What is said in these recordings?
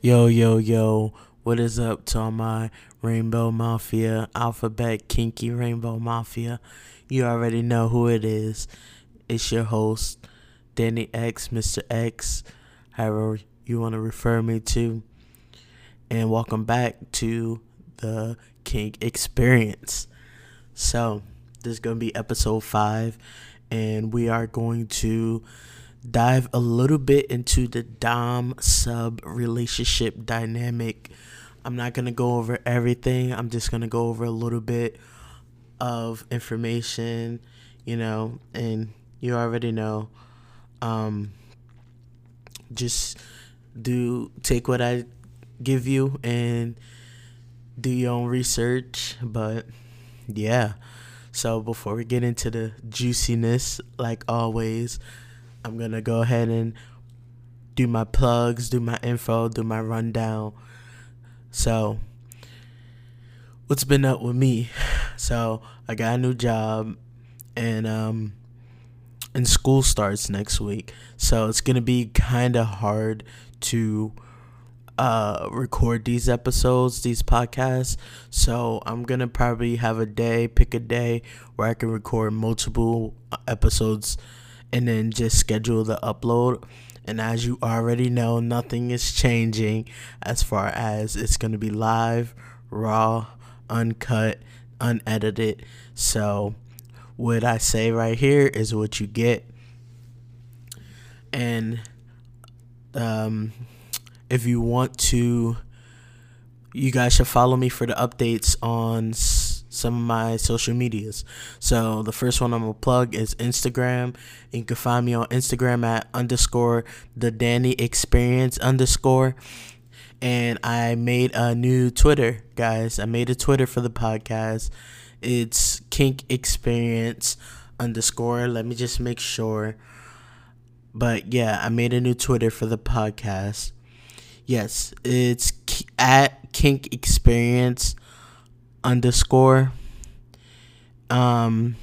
Yo, yo, yo, what is up to all my Rainbow Mafia, Alphabet Kinky Rainbow Mafia? You already know who it is. It's your host, Danny X, Mr. X, however you want to refer me to. And welcome back to the Kink Experience. So, this is going to be episode 5, and we are going to dive a little bit into the Dom sub relationship dynamic. I'm not going to go over everything, I'm just going to go over a little bit of information, you know, and you already know. Um, just do take what I give you and do your own research. But yeah, so before we get into the juiciness, like always, I'm gonna go ahead and do my plugs, do my info, do my rundown. So, what's been up with me? So, I got a new job and um and school starts next week. So, it's going to be kind of hard to uh record these episodes, these podcasts. So, I'm going to probably have a day, pick a day where I can record multiple uh, episodes and then just schedule the upload. And as you already know, nothing is changing as far as it's going to be live, raw, uncut, unedited. So, what I say right here is what you get. And um, if you want to, you guys should follow me for the updates on some of my social medias. So the first one I'm gonna plug is Instagram. You can find me on Instagram at underscore the Danny Experience underscore. And I made a new Twitter, guys. I made a Twitter for the podcast. It's Kink Experience underscore. Let me just make sure. But yeah, I made a new Twitter for the podcast. Yes, it's at Kink Experience underscore. Um,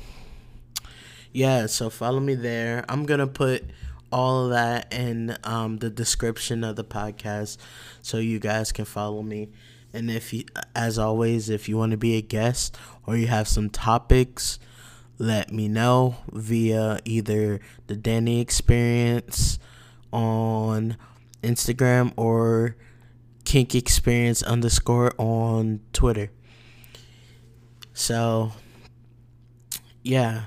yeah, so follow me there. I'm gonna put all of that in um, the description of the podcast so you guys can follow me. And if you, as always, if you want to be a guest or you have some topics, let me know via either the Danny Experience on Instagram or Kink Experience underscore on Twitter. So, yeah.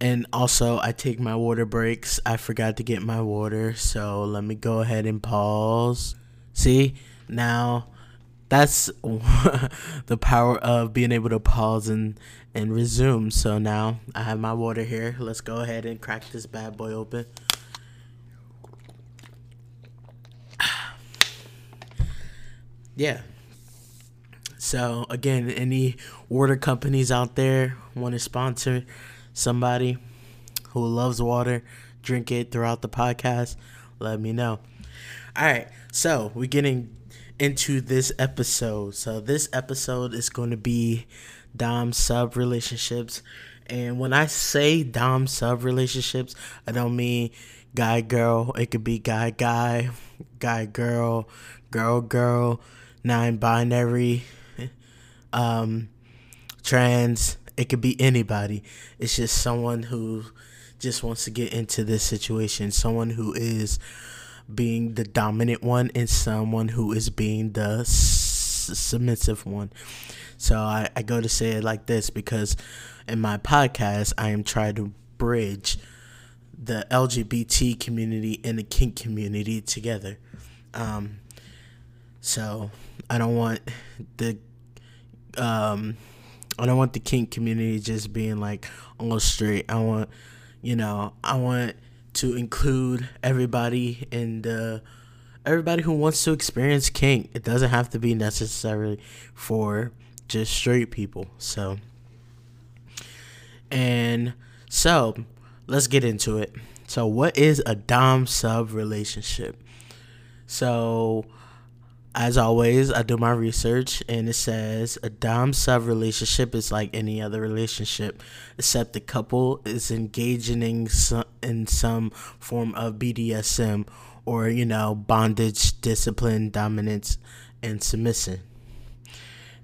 And also, I take my water breaks. I forgot to get my water, so let me go ahead and pause. See, now that's the power of being able to pause and, and resume. So now I have my water here. Let's go ahead and crack this bad boy open. yeah. So again, any water companies out there want to sponsor somebody who loves water, drink it throughout the podcast, let me know. All right, so we're getting into this episode. So this episode is going to be dom sub relationships, and when I say dom sub relationships, I don't mean guy girl. It could be guy guy, guy girl, girl girl, non binary um, trans. It could be anybody. It's just someone who just wants to get into this situation. Someone who is being the dominant one and someone who is being the s- submissive one. So I, I go to say it like this because in my podcast, I am trying to bridge the LGBT community and the kink community together. Um, so I don't want the um I don't want the kink community just being like all straight. I want you know, I want to include everybody and the everybody who wants to experience kink. It doesn't have to be necessarily for just straight people. So and so let's get into it. So what is a dom sub relationship? So as always, I do my research and it says a Dom sub relationship is like any other relationship, except the couple is engaging in some, in some form of BDSM or you know bondage discipline dominance and submission.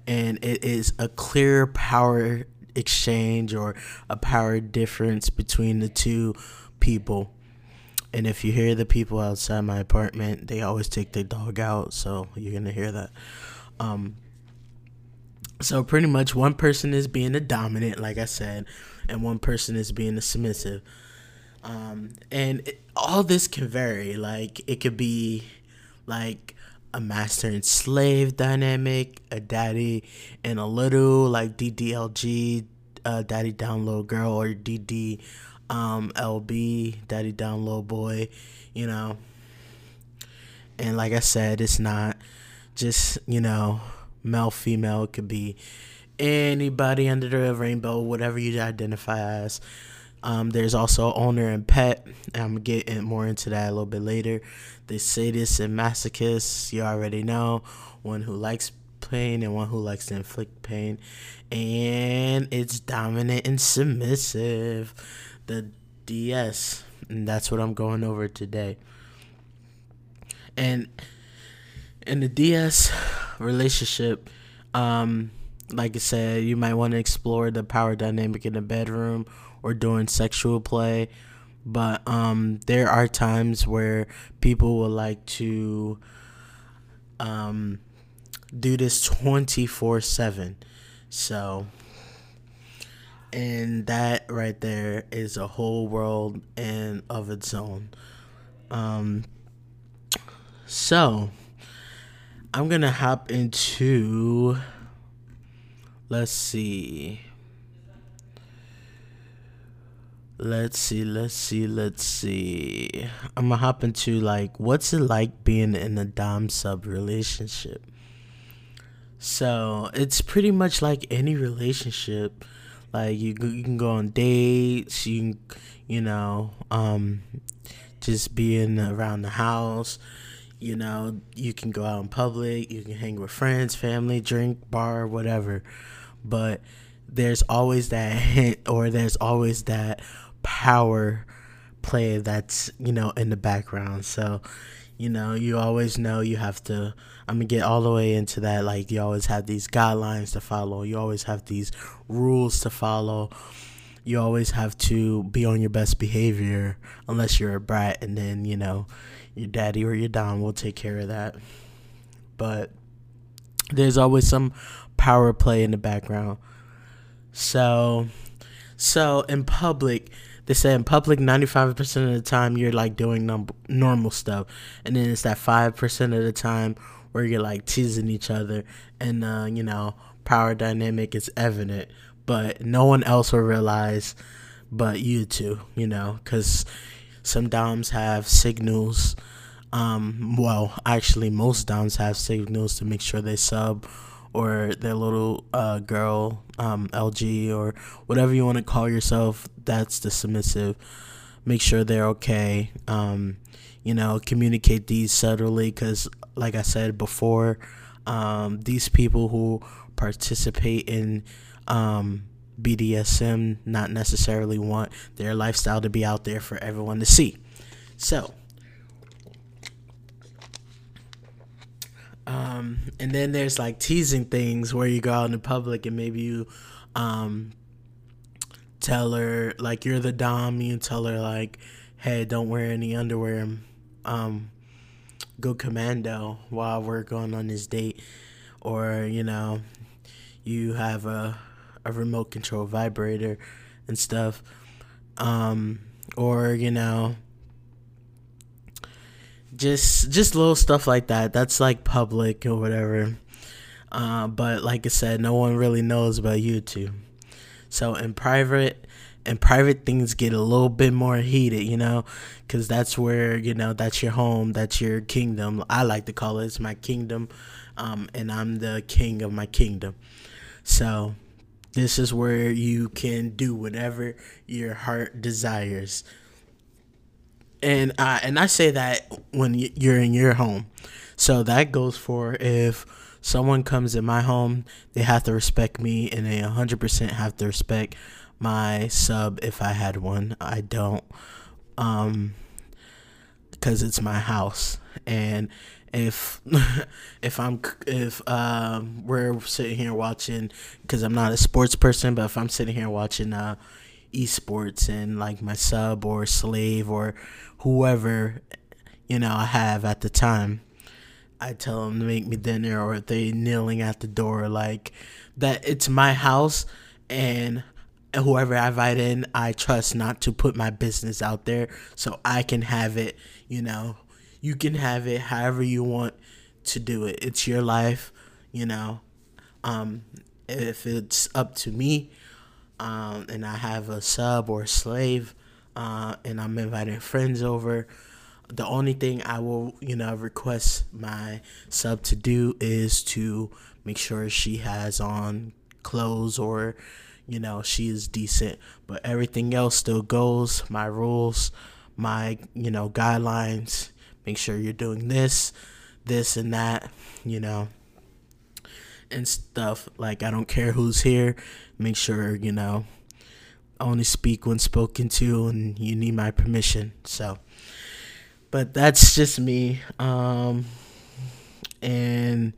And it is a clear power exchange or a power difference between the two people and if you hear the people outside my apartment they always take their dog out so you're gonna hear that um so pretty much one person is being the dominant like i said and one person is being the submissive um, and it, all this can vary. Like it could be like a master and slave dynamic, a daddy and a little, like DDLG, uh, daddy down low girl, or DD um, LB, daddy down low boy, you know. And like I said, it's not just, you know, male, female. It could be anybody under the rainbow, whatever you identify as. Um, there's also owner and pet. I'm gonna more into that a little bit later. The sadists and masochists, you already know. One who likes pain and one who likes to inflict pain. And it's dominant and submissive. The DS. And that's what I'm going over today. And in the DS relationship, um, like I said, you might want to explore the power dynamic in the bedroom or doing sexual play. But um, there are times where people will like to um, do this 24 7. So, and that right there is a whole world and of its own. Um, so, I'm gonna hop into. Let's see. Let's see, let's see, let's see. I'm gonna hop into like, what's it like being in a Dom sub relationship? So it's pretty much like any relationship. Like you, you can go on dates. You, can, you know, um, just being around the house. You know, you can go out in public. You can hang with friends, family, drink, bar, whatever. But there's always that hint, or there's always that power play that's you know in the background so you know you always know you have to i'm gonna get all the way into that like you always have these guidelines to follow. You always have these rules to follow. You always have to be on your best behavior unless you're a brat and then you know your daddy or your dom will take care of that. But there's always some power play in the background. So so in public they say in public 95% of the time you're like doing num- normal stuff. And then it's that 5% of the time where you're like teasing each other and uh, you know power dynamic is evident but no one else will realize but you two you know because some doms have signals um, well actually most doms have signals to make sure they sub or their little uh, girl, um, LG, or whatever you want to call yourself, that's the submissive. Make sure they're okay. Um, you know, communicate these subtly because, like I said before, um, these people who participate in um, BDSM not necessarily want their lifestyle to be out there for everyone to see. So, Um, and then there's like teasing things where you go out in the public and maybe you um, tell her like you're the dom. You tell her like, hey, don't wear any underwear. Um, go commando while we're going on this date, or you know, you have a a remote control vibrator and stuff. Um, or you know just just little stuff like that. That's like public or whatever. Uh, but like I said, no one really knows about you two. So in private, in private things get a little bit more heated, you know, because that's where you know that's your home, that's your kingdom. I like to call it it's my kingdom, um, and I'm the king of my kingdom. So this is where you can do whatever your heart desires and uh, and I say that when you're in your home, so that goes for if someone comes in my home, they have to respect me, and they 100% have to respect my sub if I had one. I don't, um, because it's my house and if if I'm if um we're sitting here watching because I'm not a sports person, but if I'm sitting here watching uh esports and like my sub or slave or whoever you know I have at the time, I tell them to make me dinner or they kneeling at the door like that. It's my house and whoever I invite in, I trust not to put my business out there so I can have it, you know, you can have it however you want to do it. It's your life, you know. Um, if it's up to me, um, and I have a sub or a slave, uh, and I'm inviting friends over, the only thing I will, you know, request my sub to do is to make sure she has on clothes or, you know, she is decent. But everything else still goes. My rules, my, you know, guidelines make sure you're doing this, this, and that, you know, and stuff. Like, I don't care who's here. Make sure, you know, only speak when spoken to, and you need my permission. So, but that's just me. Um, and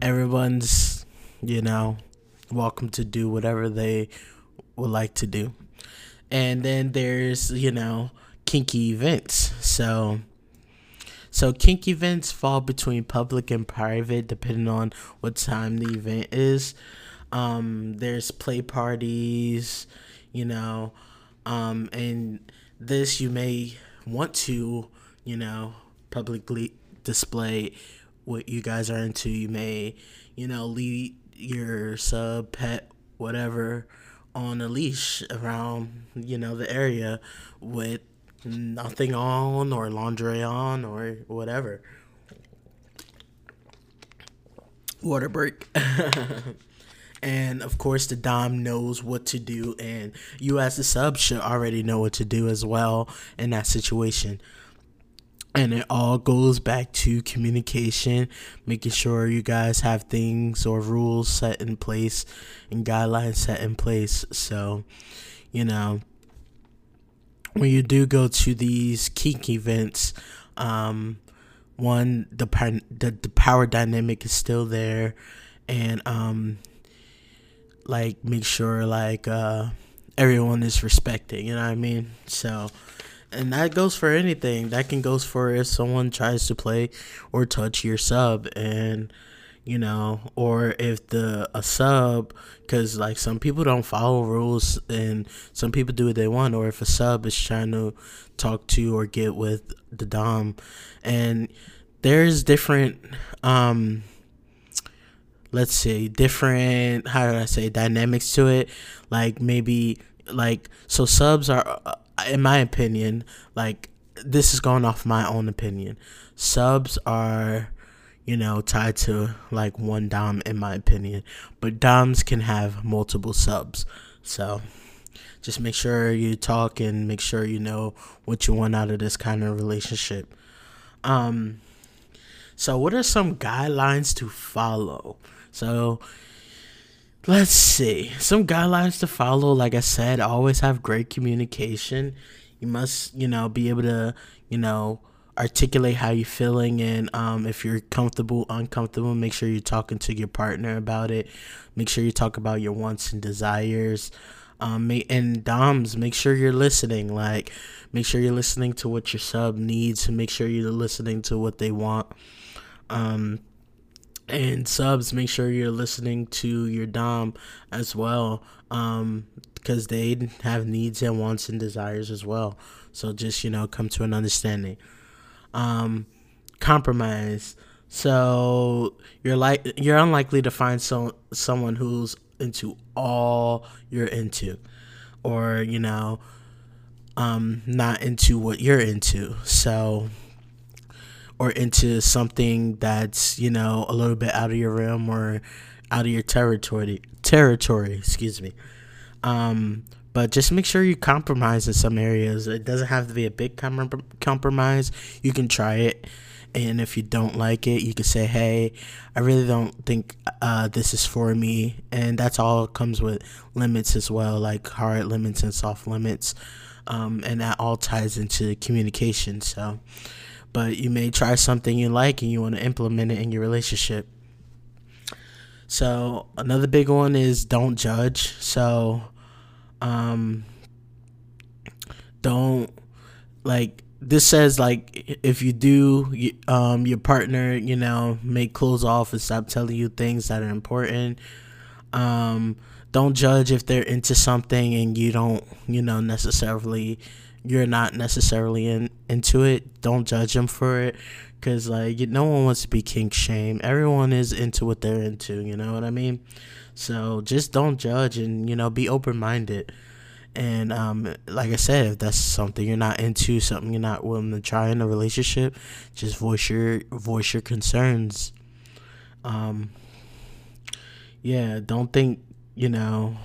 everyone's, you know, welcome to do whatever they would like to do. And then there's, you know, kinky events. So, so kink events fall between public and private depending on what time the event is. Um, there's play parties, you know, um, and this you may want to, you know, publicly display what you guys are into. You may, you know, lead your sub, pet, whatever, on a leash around, you know, the area with nothing on or laundry on or whatever. Water break. and of course the dom knows what to do and you as the sub should already know what to do as well in that situation and it all goes back to communication making sure you guys have things or rules set in place and guidelines set in place so you know when you do go to these kink events, um, one the, the the power dynamic is still there, and um, like make sure like uh, everyone is respecting. You know what I mean? So, and that goes for anything. That can goes for if someone tries to play or touch your sub and you know, or if the a sub, because like some people don't follow rules and some people do what they want, or if a sub is trying to talk to or get with the dom, and there's different, um, let's say different how do I say dynamics to it, like maybe like so subs are, in my opinion, like this is going off my own opinion, subs are you know, tied to like one Dom in my opinion. But Doms can have multiple subs. So just make sure you talk and make sure you know what you want out of this kind of relationship. Um so what are some guidelines to follow? So let's see. Some guidelines to follow, like I said, always have great communication. You must, you know, be able to, you know, articulate how you're feeling. And um, if you're comfortable uncomfortable make sure you're talking to your partner about it. Make sure you talk about your wants and desires. Um, and doms make sure you're listening. Like make sure you're listening to what your sub needs and make sure you're listening to what they want. Um, and subs make sure you're listening to your dom as well um, because they have needs and wants and desires as well so just you know come to an understanding um, compromise. So you're like you're unlikely to find so someone who's into all you're into, or you know, um, not into what you're into. So or into something that's you know a little bit out of your realm or out of your territory territory excuse me um but just make sure you compromise in some areas. It doesn't have to be a big com- compromise. You can try it, and if you don't like it, you can say, "Hey, I really don't think uh, this is for me." And that's all comes with limits as well, like hard limits and soft limits. um, and that all ties into communication. So, but you may try something you like and you want to implement it in your relationship. So another big one is don't judge. So, um, don't like this says like if you do um your partner you know make close off and stop telling you things that are important um don't judge if they're into something and you don't you know necessarily you're not necessarily in into it don't judge them for it. Because like no one wants to be kink shame everyone is into what they're into you know what i mean? So just don't judge and you know be open-minded. And um, like I said, if that's something you're not into, something you're not willing to try in a relationship, just voice your voice your concerns. Um, yeah, don't think you know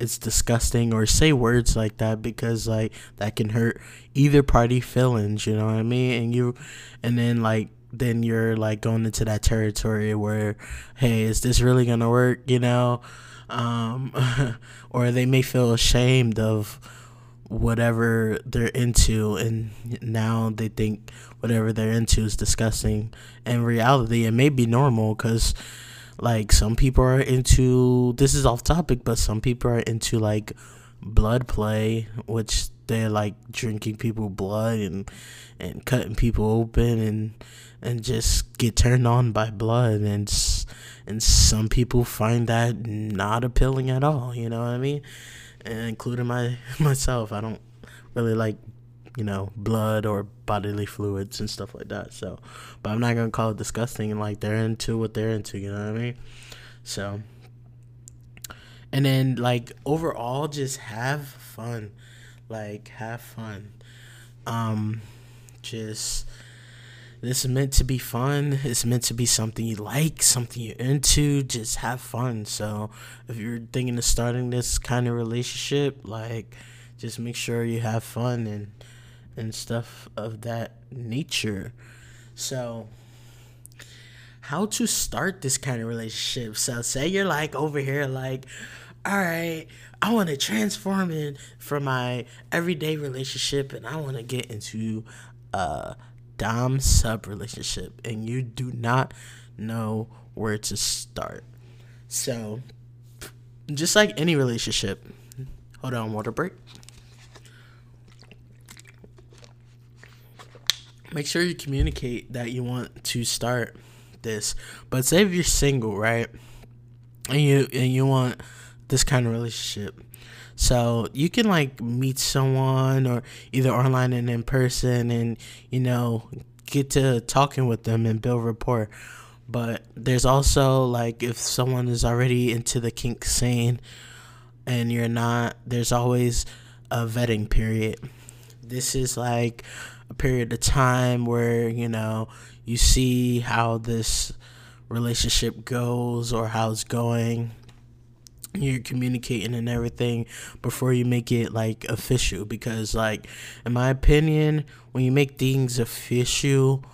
it's disgusting or say words like that because like that can hurt either party feelings. You know what I mean? And you, and then like then you're like going into that territory where, hey, is this really gonna work? You know um, or they may feel ashamed of whatever they're into and now they think whatever they're into is disgusting in reality it may be normal because like some people are into this is off topic but some people are into like blood play which they're like drinking people blood and and cutting people open and and just get turned on by blood. And and some people find that not appealing at all you know what i mean? And including my myself i don't really like you know blood or bodily fluids and stuff like that so but i'm not gonna call it disgusting and like they're into what they're into you know what i mean so and then like overall just have fun like have fun um just this is meant to be fun. It's meant to be something you like, something you're into. Just have fun. So if you're thinking of starting this kind of relationship, like just make sure you have fun and and stuff of that nature. So how to start this kind of relationship. So say you're like over here like all right, I want to transform it from my everyday relationship and I want to get into a dom sub relationship and you do not know where to start. So, just like any relationship, hold on, water break. Make sure you communicate that you want to start this. But say if you're single, right? And you and you want this kind of relationship so you can like meet someone or either online and in person and, you know, get to talking with them and build rapport. But there's also like if someone is already into the kink scene and you're not, there's always a vetting period. This is like a period of time where, you know, you see how this relationship goes or how it's going. You're communicating and everything before you make it like official. Because like in my opinion when you make things official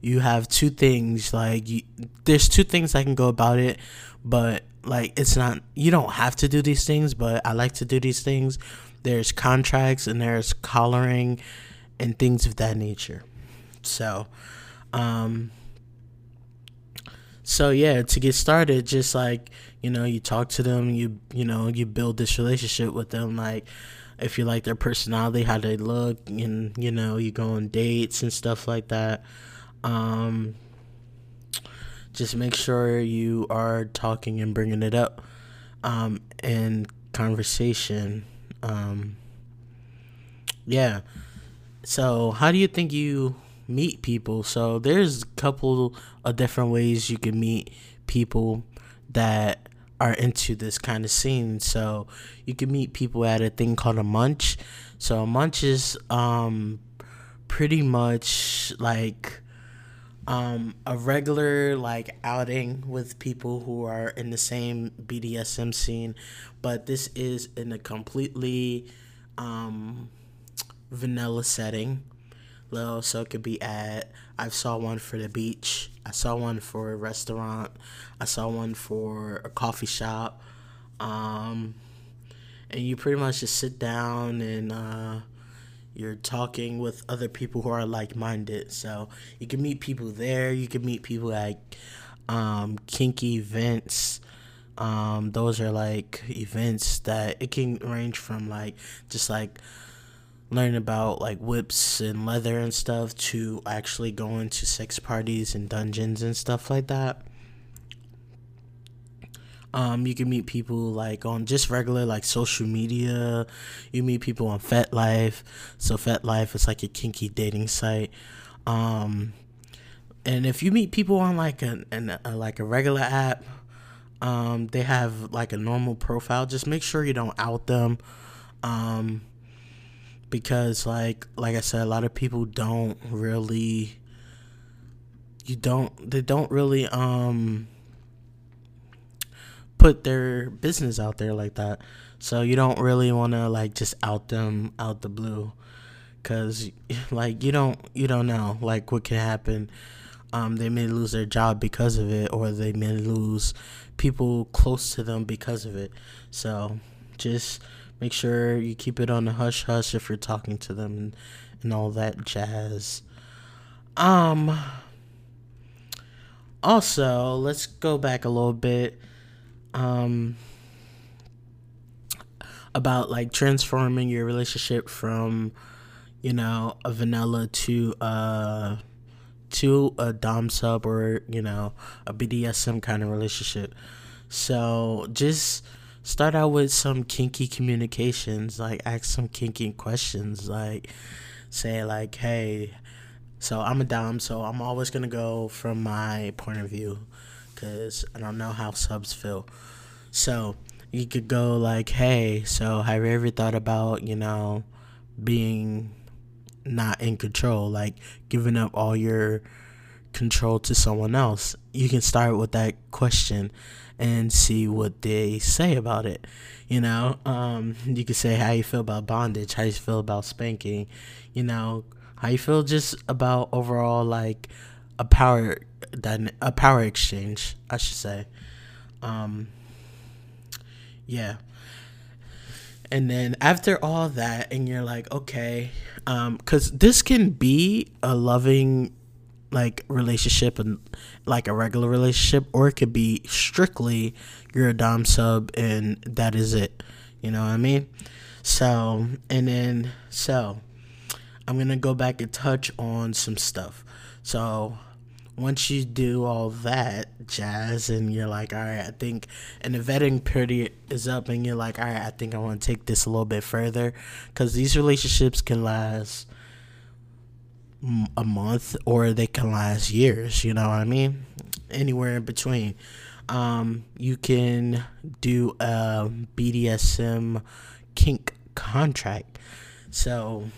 you have two things like you, there's two things i can go about it but like it's not you don't have to do these things but i like to do these things. There's contracts and there's collaring and things of that nature. So um so yeah to get started just like you know you talk to them you you know you build this relationship with them like if you like their personality how they look and you know you go on dates and stuff like that um just make sure you are talking and bringing it up um in conversation um yeah so how do you think you meet people so there's a couple of different ways you can meet people that are into this kind of scene. So you can meet people at a thing called a munch. So a munch is um pretty much like um a regular like outing with people who are in the same BDSM scene, but this is in a completely um vanilla setting. Little so it could be at I saw one for the beach. I saw one for a restaurant. I saw one for a coffee shop. Um, and you pretty much just sit down and uh, you're talking with other people who are like-minded. So you can meet people there. You can meet people at um, kinky events. Um, those are like events that it can range from like just like learn about like whips and leather and stuff to actually going to sex parties and dungeons and stuff like that. Um, you can meet people like on just regular like social media. You meet people on FetLife. So FetLife is like a kinky dating site. Um, and if you meet people on like a, an, a like a regular app, um, they have like a normal profile. Just make sure you don't out them. Um, because like like I said, a lot of people don't really you don't they don't really um put their business out there like that. So you don't really want to like just out them out the blue cuz like you don't you don't know like what can happen. Um they may lose their job because of it or they may lose people close to them because of it. So just make sure you keep it on the hush hush if you're talking to them and, and all that jazz. Um also, let's go back a little bit um about like transforming your relationship from you know a vanilla to uh to a dom sub or you know a BDSM kind of relationship. So just start out with some kinky communications like ask some kinky questions like say like hey so i'm a dom so i'm always going to go from my point of view because i don't know how subs feel. So you could go like hey so have you ever thought about you know being not in control like giving up all your control to someone else? You can start with that question and see what they say about it. You know, um, you could say how you feel about bondage, how you feel about spanking, you know, how you feel just about overall like a power a power exchange, I should say. Um, yeah. And then after all that, and you're like, okay, because um, this can be a loving like relationship and like a regular relationship or it could be strictly you're a dom sub and that is it. You know what i mean? So and then so i'm gonna go back and touch on some stuff. So once you do all that jazz and you're like all right i think and the vetting period is up and you're like all right i think i want to take this a little bit further because these relationships can last a month or they can last years, you know what I mean? Anywhere in between. Um, you can do a BDSM kink contract. So,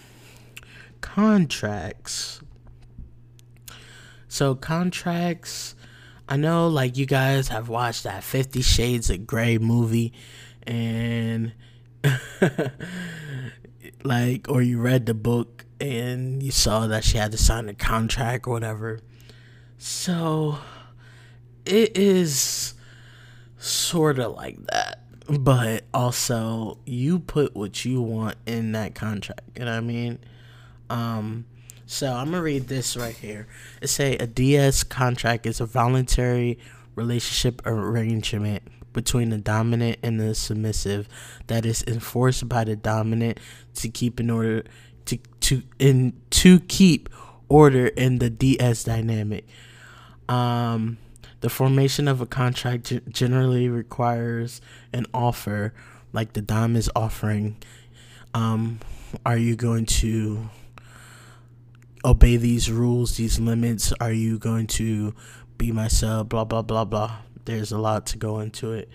contracts. So, contracts. I know, like, you guys have watched that Fifty Shades of Grey movie, and, like, or you read the book and you saw that she had to sign a contract or whatever. So it is sort of like that. But also, you put what you want in that contract. You know what I mean? Um, so I'm gonna read this right here. It say a DS contract is a voluntary relationship arrangement between the dominant and the submissive that is enforced by the dominant to keep in order to to in to keep order in the DS dynamic. Um, the formation of a contract generally requires an offer, like the Dom is offering. Um, are you going to obey these rules, these limits? Are you going to be myself? Blah blah blah blah. There's a lot to go into it.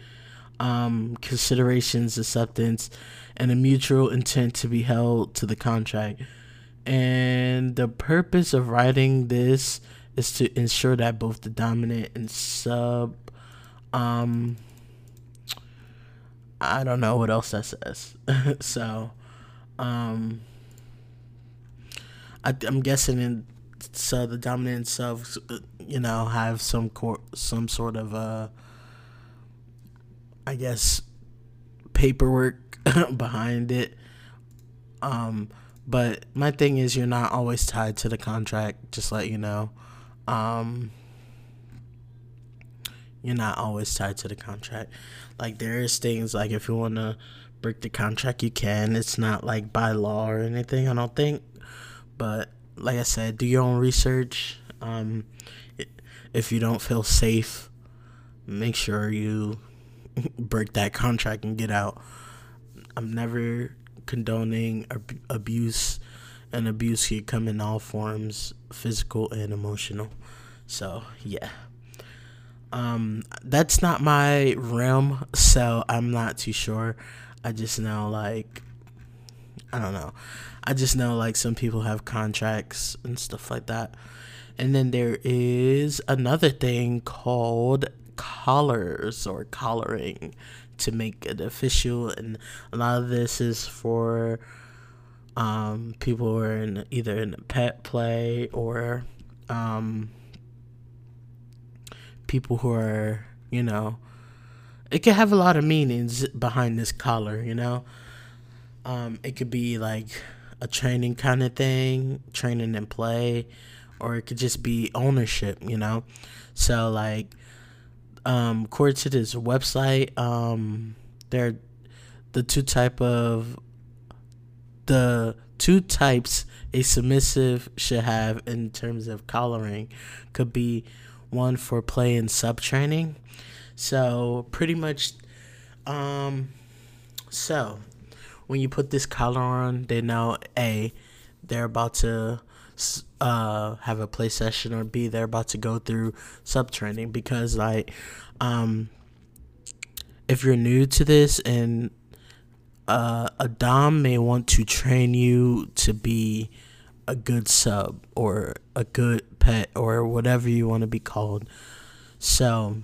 Um, considerations, acceptance, and a mutual intent to be held to the contract. And the purpose of writing this is to ensure that both the dominant and sub um I don't know what else that says. so um I, am guessing in so the dominant subs you know have some cor- some sort of uh I guess paperwork behind it. Um, but my thing is, you're not always tied to the contract. Just let you know. Um, you're not always tied to the contract. Like there is things like if you want to break the contract, you can. It's not like by law or anything. I don't think. But like I said, do your own research. Um, if you don't feel safe, make sure you break that contract and get out. I'm never condoning ab- abuse, and abuse can come in all forms, physical and emotional. So yeah. Um, that's not my realm, so I'm not too sure. I just know like I don't know. I just know like some people have contracts and stuff like that. And then there is another thing called collars or collaring to make it official and a lot of this is for um, people who are in either in pet play or um, people who are you know it could have a lot of meanings behind this collar you know? Um, it could be like a training kind of thing training and play or it could just be ownership you know? So like um, according to this website, um, there the two type of the two types a submissive should have in terms of collaring could be one for play and sub training. So pretty much, um, so when you put this collar on, they know a they're about to uh, have a play session or B they're about to go through sub training because like um, if you're new to this and uh, a dom may want to train you to be a good sub or a good pet or whatever you want to be called. So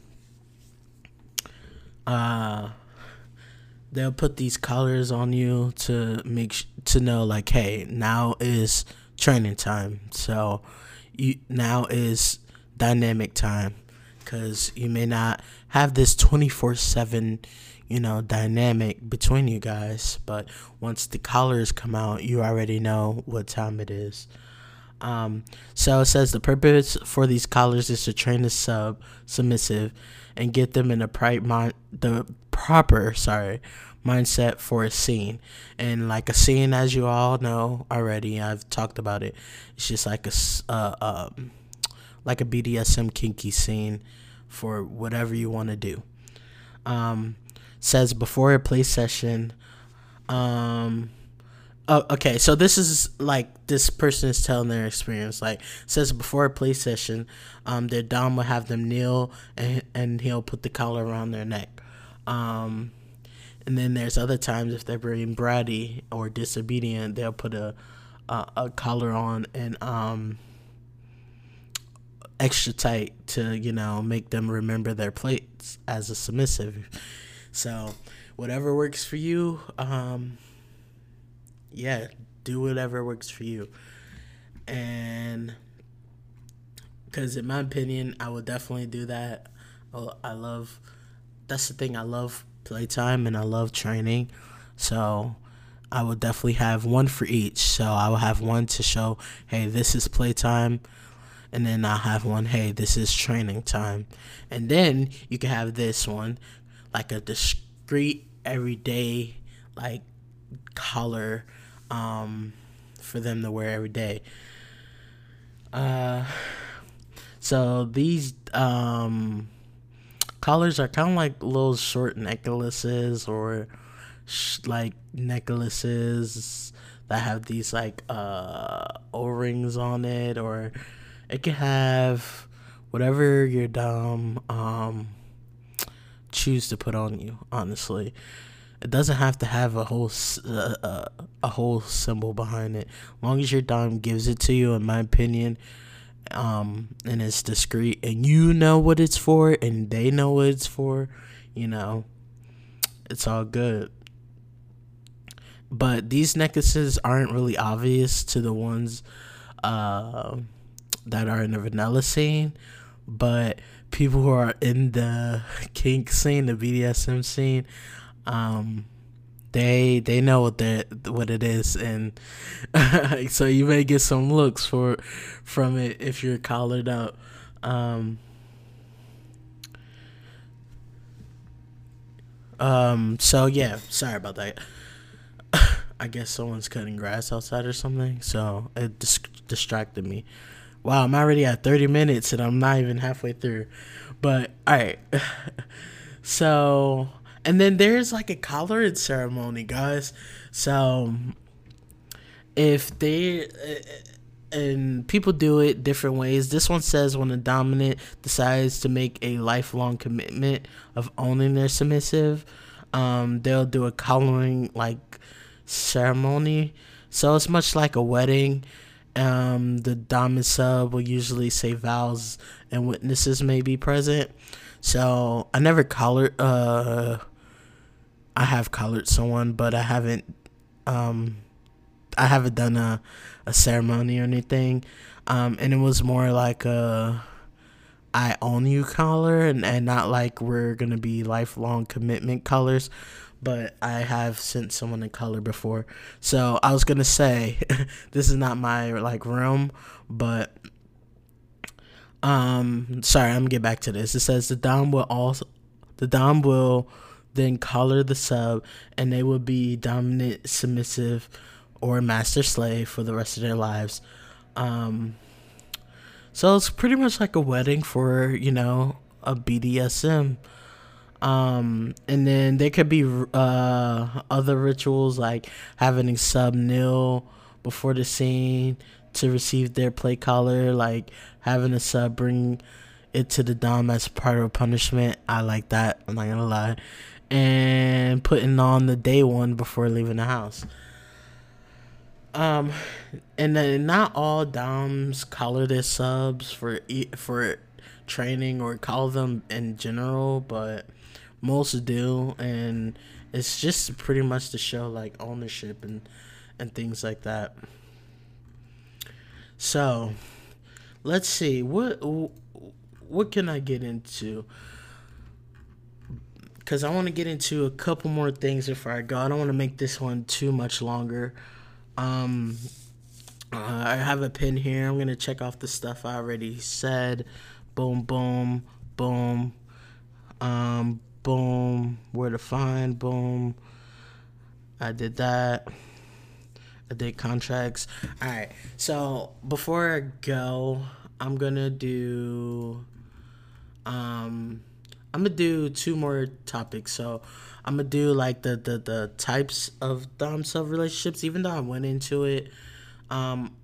uh they'll put these collars on you to make sh- to know like hey now is training time. So you now is dynamic time because you may not have this 24 7 you know dynamic between you guys but once the collars come out you already know what time it is um, so it says the purpose for these collars is to train the sub submissive and get them in a pri- mind the proper sorry mindset for a scene. And like a scene, as you all know already, I've talked about it. It's just like a uh, uh, like a BDSM kinky scene for whatever you want to do. Um, says before a play session. Um, oh, okay. So this is like this person is telling their experience. Like says before a play session, um, their dom will have them kneel and and he'll put the collar around their neck. Um, and then there's other times if they're being bratty or disobedient, they'll put a a, a collar on and um extra tight to you know make them remember their plates as a submissive. So whatever works for you, um, yeah, do whatever works for you. And because in my opinion, I would definitely do that. I love. That's the thing I love playtime and I love training. So I will definitely have one for each. So I will have one to show, hey, this is playtime. And then I'll have one, hey, this is training time. And then you can have this one, like a discreet, everyday, like collar um, for them to wear every day. Uh, so these um, collars are kind of like little short necklaces or sh- like necklaces that have these like uh o-rings on it or it could have whatever your dom um choose to put on you honestly. It doesn't have to have a whole uh, a whole symbol behind it. As long as your dom gives it to you in my opinion um, and it's discreet, and you know what it's for, and they know what it's for, you know, it's all good. But these necklaces aren't really obvious to the ones uh, that are in the vanilla scene, but people who are in the kink scene, the BDSM scene, um, they they know what that what it is, and so you may get some looks for from it if you're collared up. Um, um. So yeah, sorry about that. I guess someone's cutting grass outside or something, so it dis- distracted me. Wow, I'm already at 30 minutes and I'm not even halfway through. But all right. so, and then there's like a collared ceremony, guys. So, if they and people do it different ways. This one says when a dominant decides to make a lifelong commitment of owning their submissive, um, they'll do a collaring like ceremony. So it's much like a wedding. Um, the dominant sub will usually say vows and witnesses may be present. So I never collared. Uh, I have collared someone, but I haven't. Um, I haven't done a a ceremony or anything. Um, and it was more like a I own you collar and, and not like we're gonna be lifelong commitment colors but I have sent someone a color before. So I was gonna say this is not my like room, but um sorry, I'm gonna get back to this. It says the dom will also the dom will then collar the sub and they will be dominant, submissive, or master slave for the rest of their lives. Um so it's pretty much like a wedding for, you know, a BDSM. Um, and then there could be uh, other rituals like having a sub nil before the scene to receive their play collar, like having a sub bring it to the dom as part of a punishment. I like that. I'm not gonna lie, and putting on the day one before leaving the house. Um, and then not all doms collar their subs for for training or call them in general, but most do, and it's just pretty much to show like ownership and and things like that. So, let's see what what can I get into because I want to get into a couple more things before I go. I don't want to make this one too much longer. Um, uh, I have a pin here. I'm gonna check off the stuff I already said. Boom, boom, boom. Um, boom, where to find, boom. I did that. I did contracts. All right. So before I go, I'm gonna do. I'm gonna do two more topics. So I'm gonna do like the the the types of dom sub relationships. Even though I went into it, um,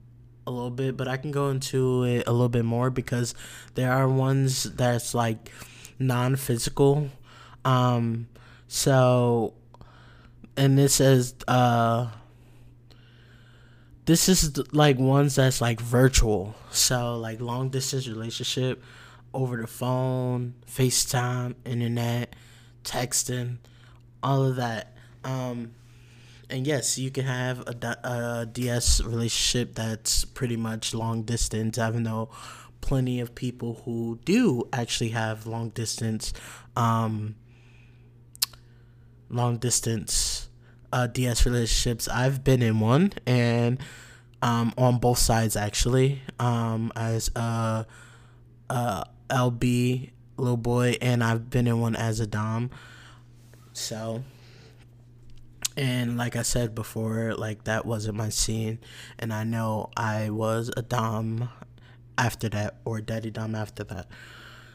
a little bit, but I can go into it a little bit more because there are ones that's like non-physical um, so, and this says, uh, this is like ones that's like virtual. So, like long distance relationship over the phone, FaceTime, internet, texting, all of that. Um, and yes, you can have a, a DS relationship that's pretty much long distance. I know plenty of people who do actually have long distance um, long distance uh, DS relationships. I've been in one, and um, on both sides actually, um, as a, a LB little boy, and I've been in one as a dom. So, and like I said before, like that wasn't my scene, and I know I was a dom after that, or daddy dom after that.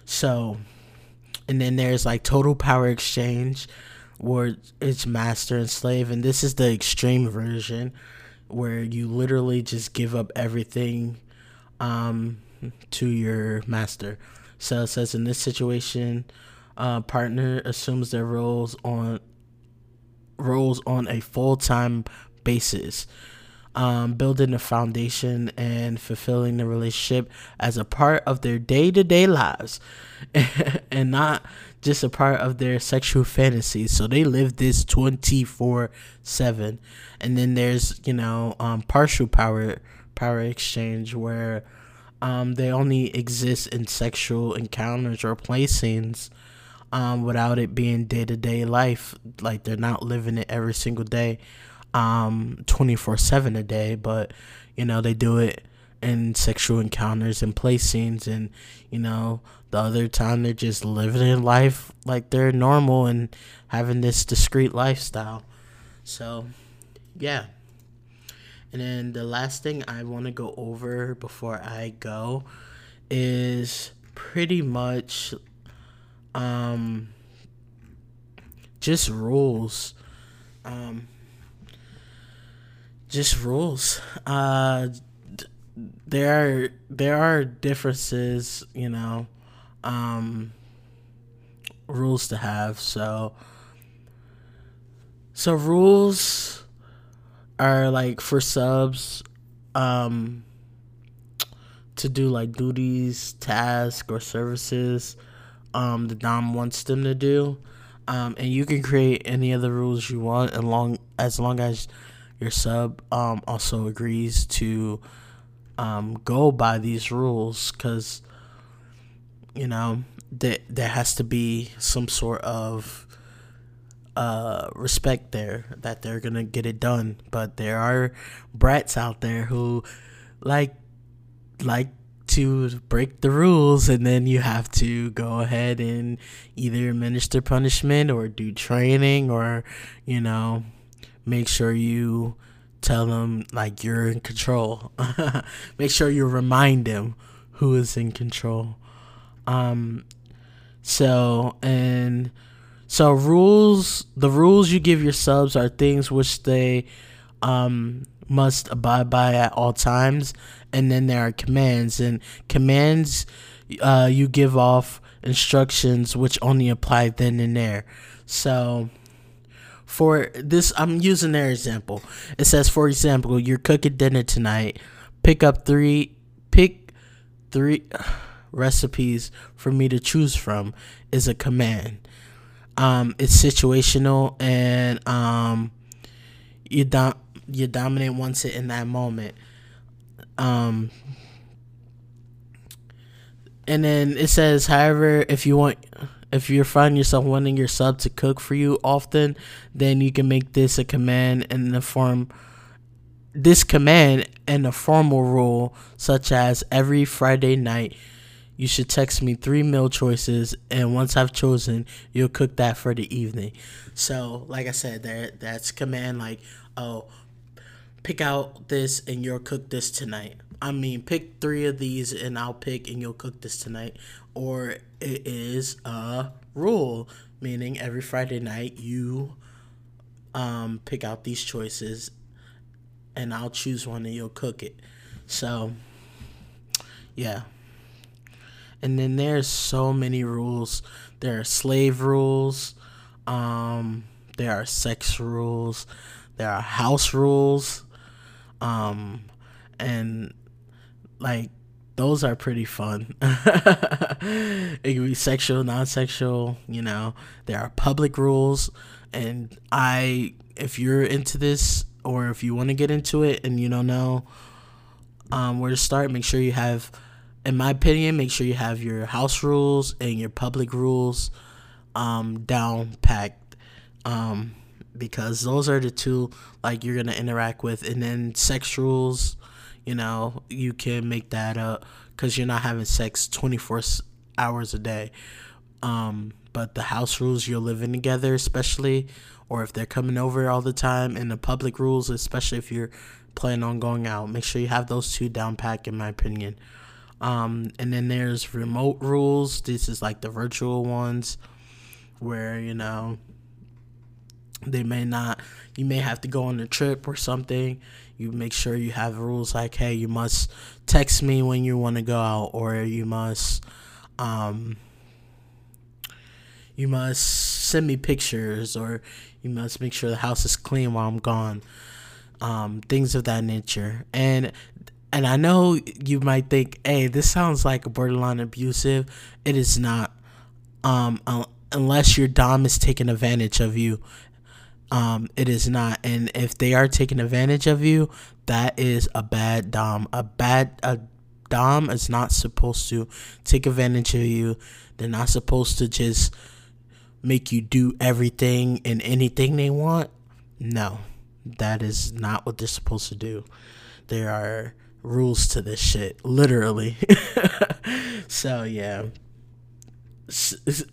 So, and then there's like total power exchange where it's master and slave, and this is the extreme version where you literally just give up everything um, to your master. So it says in this situation, uh, partner assumes their roles on roles on a full time basis um, building a foundation and fulfilling the relationship as a part of their day to day lives and not just a part of their sexual fantasies. So they live this 24 7. And then there's, you know, um, partial power power exchange where um, they only exist in sexual encounters or play scenes um, without it being day to day life. Like they're not living it every single day, um, 24 7 a day, but you know, they do it in sexual encounters and play scenes. And you know the other time they're just living in life like they're normal and having this discreet lifestyle. So yeah and then the last thing i want to go over before i go is pretty much um just rules um just rules uh there are there are differences, you know, um, rules to have. So so rules are like for subs um to do like duties, tasks or services um the Dom wants them to do. Um and you can create any of the rules you want as long as long as your sub um also agrees to um, go by these rules because you know that there has to be some sort of uh, respect there that they're gonna get it done. But there are brats out there who like like to break the rules and then you have to go ahead and either administer punishment or do training or you know make sure you tell them like you're in control. Make sure you remind them who is in control. Um so and so rules the rules you give your subs are things which they um must abide by at all times and then there are commands and commands uh you give off instructions which only apply then and there. So for this i'm using their example. It says for example you're cooking dinner tonight. Pick up three pick three recipes for me to choose from is a command um it's situational and um you dom- you dominate it in that moment. Um and then it says however if you want if you're finding yourself wanting your sub to cook for you often, then you can make this a command in the form this command and a formal rule such as every Friday night you should text me three meal choices and once I've chosen you'll cook that for the evening. So like I said there that's command like oh pick out this and you'll cook this tonight. I mean, pick three of these and I'll pick and you'll cook this tonight. Or it is a rule, meaning every Friday night you um, pick out these choices and I'll choose one and you'll cook it. So, yeah. And then there's so many rules. There are slave rules. Um, there are sex rules. There are house rules. Um, and like those are pretty fun. it can be sexual, non-sexual. You know, there are public rules, and I, if you're into this or if you want to get into it and you don't know um, where to start, make sure you have, in my opinion, make sure you have your house rules and your public rules um, down packed. Um, because those are the two like you're gonna interact with, and then sex rules you know, you can make that up because you're not having sex 24 hours a day. Um, but the house rules you're living together, especially, or if they're coming over all the time, and the public rules, especially if you're planning on going out, make sure you have those two down packed, in my opinion. Um, and then there's remote rules. This is like the virtual ones where, you know, they may not, you may have to go on a trip or something. You make sure you have rules like hey you must text me when you want to go out or you must um you must send me pictures or you must make sure the house is clean while I'm gone. Um things of that nature. And and I know you might think hey this sounds like borderline abusive it is not um unless your dom is taking advantage of you um, it is not. And if they are taking advantage of you, that is a bad dom. A bad a dom is not supposed to take advantage of you. They're not supposed to just make you do everything and anything they want. No, that is not what they're supposed to do. There are rules to this shit, literally. so, yeah.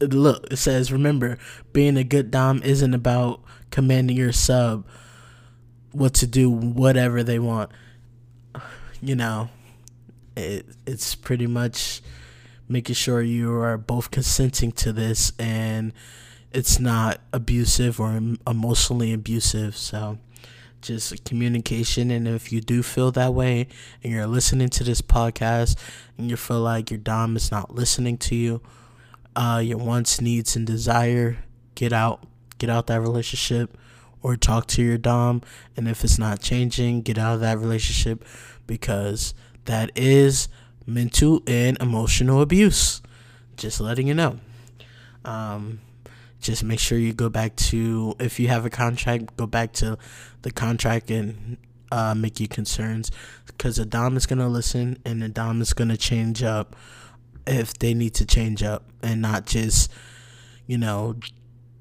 Look, it says, remember, being a good Dom isn't about commanding your sub what to do, whatever they want. You know, it, it's pretty much making sure you are both consenting to this and it's not abusive or emotionally abusive. So just communication. And if you do feel that way and you're listening to this podcast and you feel like your Dom is not listening to you, uh, your wants, needs, and desire, get out, get out that relationship or talk to your Dom. And if it's not changing, get out of that relationship because that is mental and emotional abuse. Just letting you know. Um, just make sure you go back to if you have a contract, go back to the contract and uh, make your concerns because the dom is gonna listen and the dom is gonna change up if they need to change up and not just you know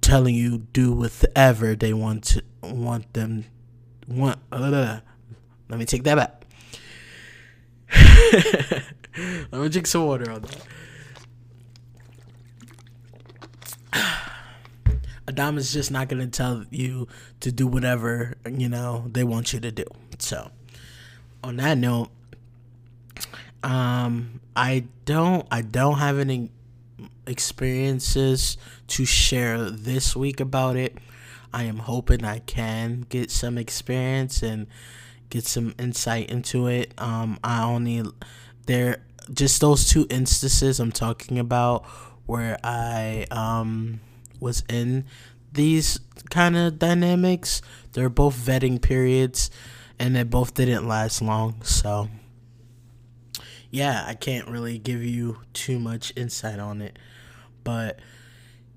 telling you do whatever they want to want them want. Let me take that back. Let me drink some water on that. A dom is just not gonna tell you to do whatever you know they want you to do. So, on that note, um, I don't I don't have any experiences to share this week about it. I am hoping I can get some experience and get some insight into it. Um, I only there just those two instances I'm talking about where I um was in these kind of dynamics. They're both vetting periods and they both didn't last long. So, yeah, I can't really give you too much insight on it. But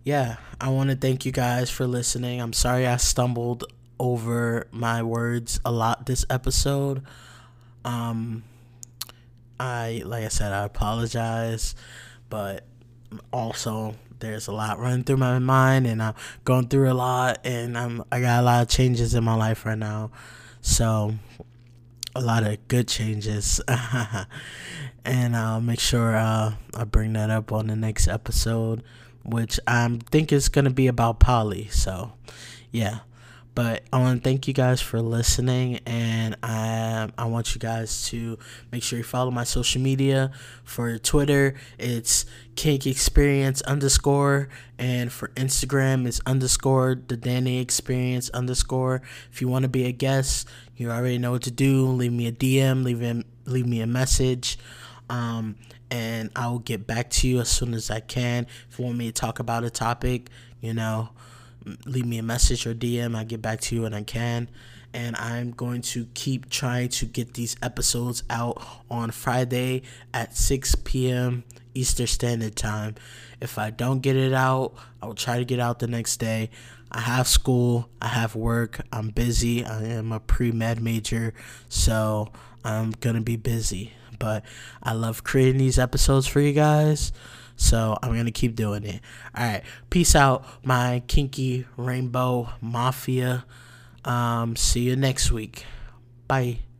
yeah, I want to thank you guys for listening. I'm sorry I stumbled over my words a lot this episode. Um, I, like I said, I apologize, but also there's a lot running through my mind and I'm going through a lot and I'm I got a lot of changes in my life right now. So a lot of good changes. and I'll make sure uh, I bring that up on the next episode, which I think is going to be about poly. So, yeah. But I want to thank you guys for listening, and I I want you guys to make sure you follow my social media. For Twitter, it's Kink Experience underscore, and for Instagram, it's underscore the Danny Experience underscore. If you want to be a guest, you already know what to do. Leave me a DM, leave him, leave me a message. Um, and I will get back to you as soon as I can. If you want me to talk about a topic, you know, leave me a message or DM. I get back to you when I can. And I'm going to keep trying to get these episodes out on Friday at 6 p.m. Eastern Standard Time. If I don't get it out, I will try to get out the next day. I have school, I have work, I'm busy. I am a pre med major, so I'm gonna be busy. But I love creating these episodes for you guys. So I'm gonna keep doing it. All right, peace out, my kinky rainbow mafia. Um, see you next week. Bye.